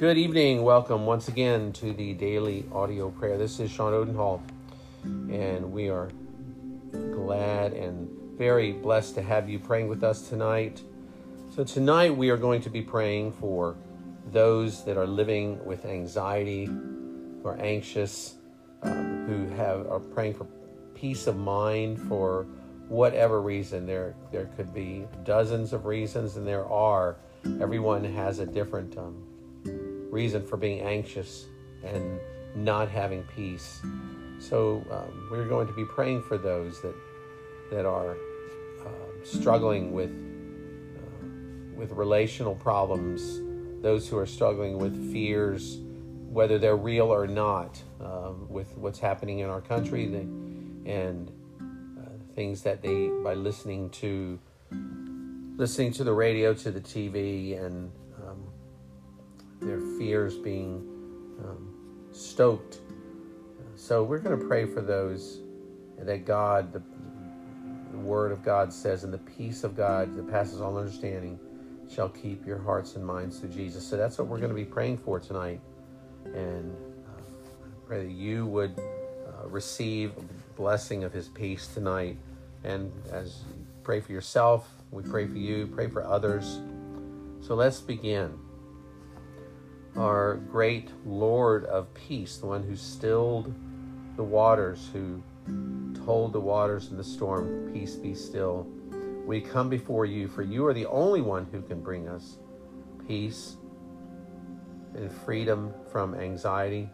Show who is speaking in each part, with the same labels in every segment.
Speaker 1: Good evening. Welcome once again to the daily audio prayer. This is Sean Odenhall, and we are glad and very blessed to have you praying with us tonight. So, tonight we are going to be praying for those that are living with anxiety, who are anxious, um, who have are praying for peace of mind for whatever reason. There, there could be dozens of reasons, and there are. Everyone has a different um, reason for being anxious and not having peace. So um, we're going to be praying for those that that are uh, struggling with uh, with relational problems, those who are struggling with fears, whether they're real or not, uh, with what's happening in our country, they, and uh, things that they by listening to listening to the radio, to the TV, and their fears being um, stoked. So we're going to pray for those that God, the, the Word of God says, and the peace of God that passes all understanding shall keep your hearts and minds through Jesus. So that's what we're going to be praying for tonight. And uh, pray that you would uh, receive blessing of His peace tonight. And as you pray for yourself, we pray for you, pray for others. So let's begin our great Lord of peace, the one who stilled the waters, who told the waters in the storm, Peace be still. We come before you, for you are the only one who can bring us peace and freedom from anxiety.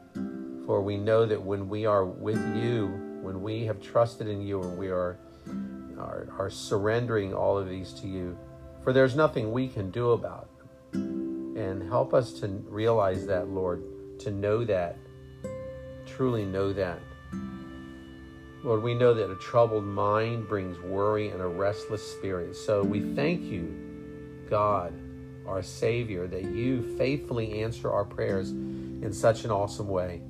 Speaker 1: For we know that when we are with you, when we have trusted in you, and we are, are, are surrendering all of these to you, for there's nothing we can do about and help us to realize that, Lord, to know that, truly know that. Lord, we know that a troubled mind brings worry and a restless spirit. So we thank you, God, our Savior, that you faithfully answer our prayers in such an awesome way.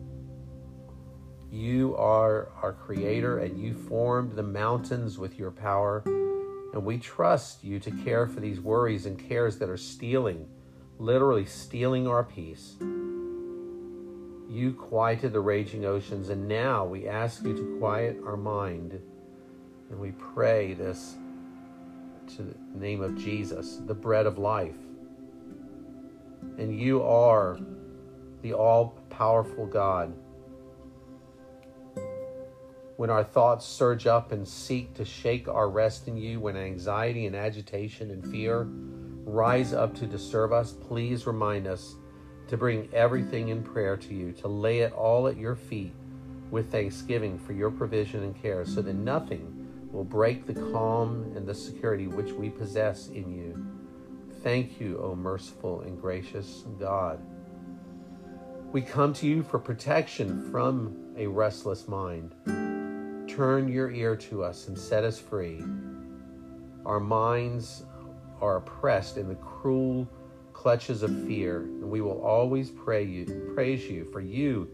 Speaker 1: You are our Creator, and you formed the mountains with your power. And we trust you to care for these worries and cares that are stealing literally stealing our peace. You quieted the raging oceans, and now we ask you to quiet our mind. And we pray this to the name of Jesus, the bread of life. And you are the all powerful God. When our thoughts surge up and seek to shake our rest in you, when anxiety and agitation and fear rise up to disturb us, please remind us to bring everything in prayer to you, to lay it all at your feet with thanksgiving for your provision and care, so that nothing will break the calm and the security which we possess in you. Thank you, O merciful and gracious God. We come to you for protection from a restless mind. Turn your ear to us and set us free. Our minds are oppressed in the cruel clutches of fear, and we will always pray you, praise you, for you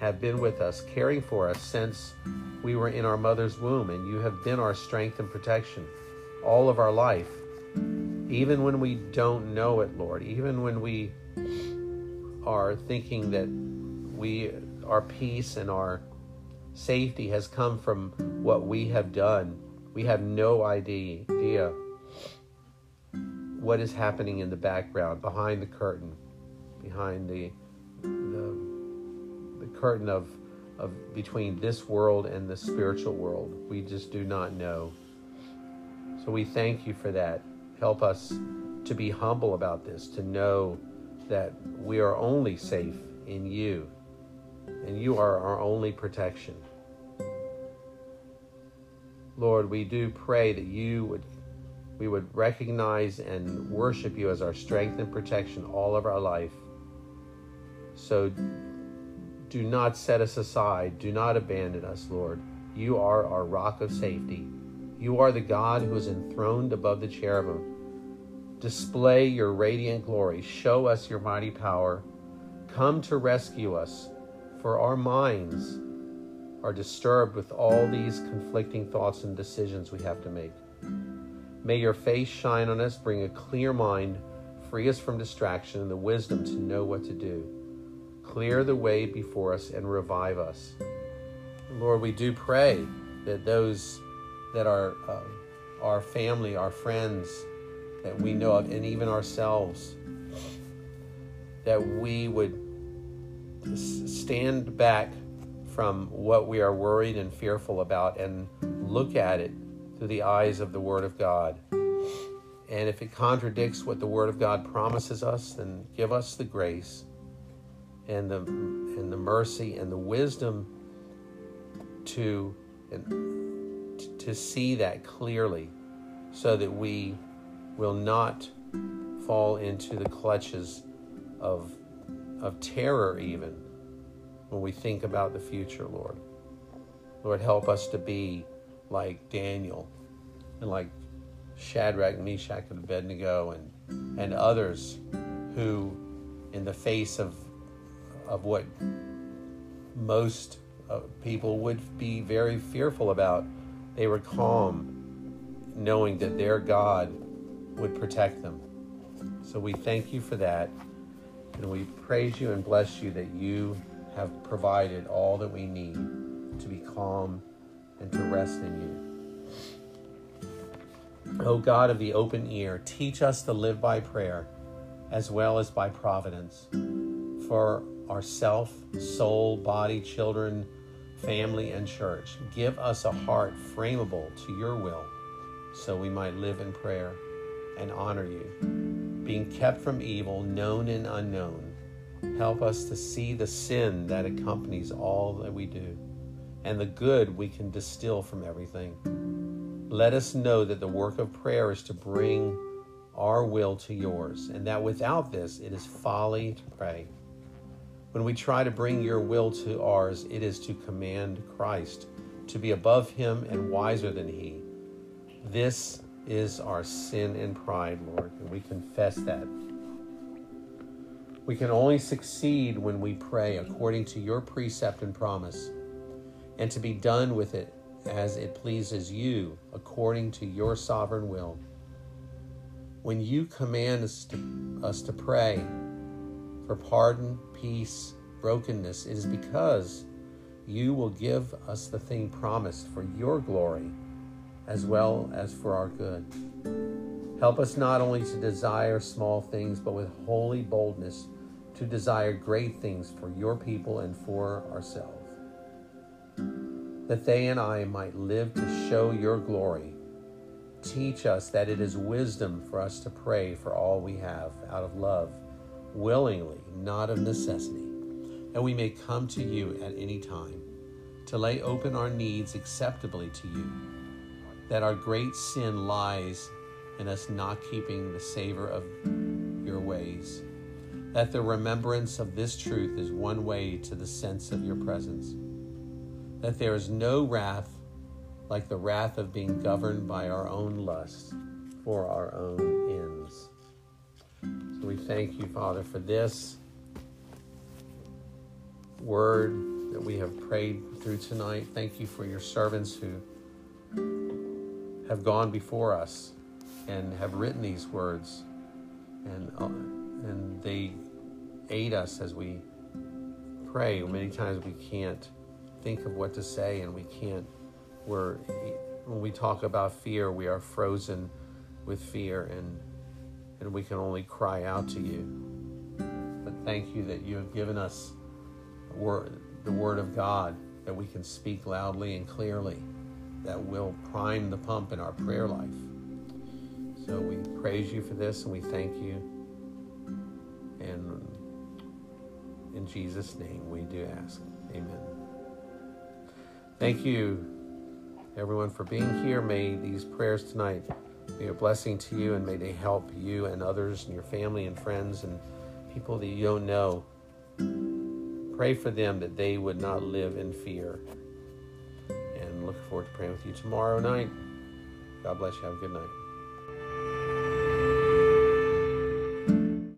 Speaker 1: have been with us, caring for us since we were in our mother's womb, and you have been our strength and protection all of our life. Even when we don't know it, Lord, even when we are thinking that we our peace and our safety has come from what we have done, we have no idea what is happening in the background, behind the curtain, behind the the, the curtain of of between this world and the spiritual world. We just do not know. So we thank you for that. Help us to be humble about this, to know that we are only safe in you, and you are our only protection. Lord, we do pray that you would we would recognize and worship you as our strength and protection all of our life. So do not set us aside. Do not abandon us, Lord. You are our rock of safety. You are the God who is enthroned above the cherubim. Display your radiant glory. Show us your mighty power. Come to rescue us, for our minds are disturbed with all these conflicting thoughts and decisions we have to make. May your face shine on us, bring a clear mind, Free us from distraction and the wisdom to know what to do. Clear the way before us and revive us. Lord, we do pray that those that are uh, our family, our friends that we know of, and even ourselves, that we would stand back from what we are worried and fearful about and look at it through the eyes of the Word of God. And if it contradicts what the Word of God promises us, then give us the grace and the and the mercy and the wisdom to to see that clearly, so that we will not fall into the clutches of of terror even when we think about the future, Lord. Lord, help us to be like Daniel and like Shadrach, Meshach, and Abednego, and and others who, in the face of of what most uh, people would be very fearful about, they were calm, knowing that their God would protect them. So we thank you for that, and we praise you and bless you that you have provided all that we need to be calm in you. O God of the open ear, teach us to live by prayer as well as by providence for ourself, soul, body, children, family, and church. Give us a heart frameable to your will so we might live in prayer and honor you, being kept from evil, known and unknown. Help us to see the sin that accompanies all that we do and the good we can distill from everything. Let us know that the work of prayer is to bring our will to yours, and that without this, it is folly to pray. When we try to bring your will to ours, it is to command Christ, to be above him and wiser than he. This is our sin and pride, Lord, and we confess that. We can only succeed when we pray according to your precept and promise, and to be done with it as it pleases you according to your sovereign will. When you command us to, us to pray for pardon, peace, brokenness, it is because you will give us the thing promised for your glory as well as for our good. Help us not only to desire small things, but with holy boldness to desire great things for your people and for ourselves that they and I might live to show your glory. Teach us that it is wisdom for us to pray for all we have out of love, willingly, not of necessity, and we may come to you at any time to lay open our needs acceptably to you, that our great sin lies in us not keeping the savor of your ways, that the remembrance of this truth is one way to the sense of your presence that there is no wrath like the wrath of being governed by our own lusts for our own ends. So we thank you, Father, for this word that we have prayed through tonight. Thank you for your servants who have gone before us and have written these words, and uh, and they aid us as we pray. Many times we can't think of what to say and we can't we're when we talk about fear we are frozen with fear and and we can only cry out to you. But thank you that you have given us the word of god that we can speak loudly and clearly that will prime the pump in our prayer life. So we praise you for this and we thank you. And in jesus name we do ask. Amen Thank you, everyone, for being here. May these prayers tonight be a blessing to you, and may they help you and others and your family and friends and people that you don't know. Pray for them that they would not live in fear. And look forward to praying with you tomorrow night. God bless you. Have a good night.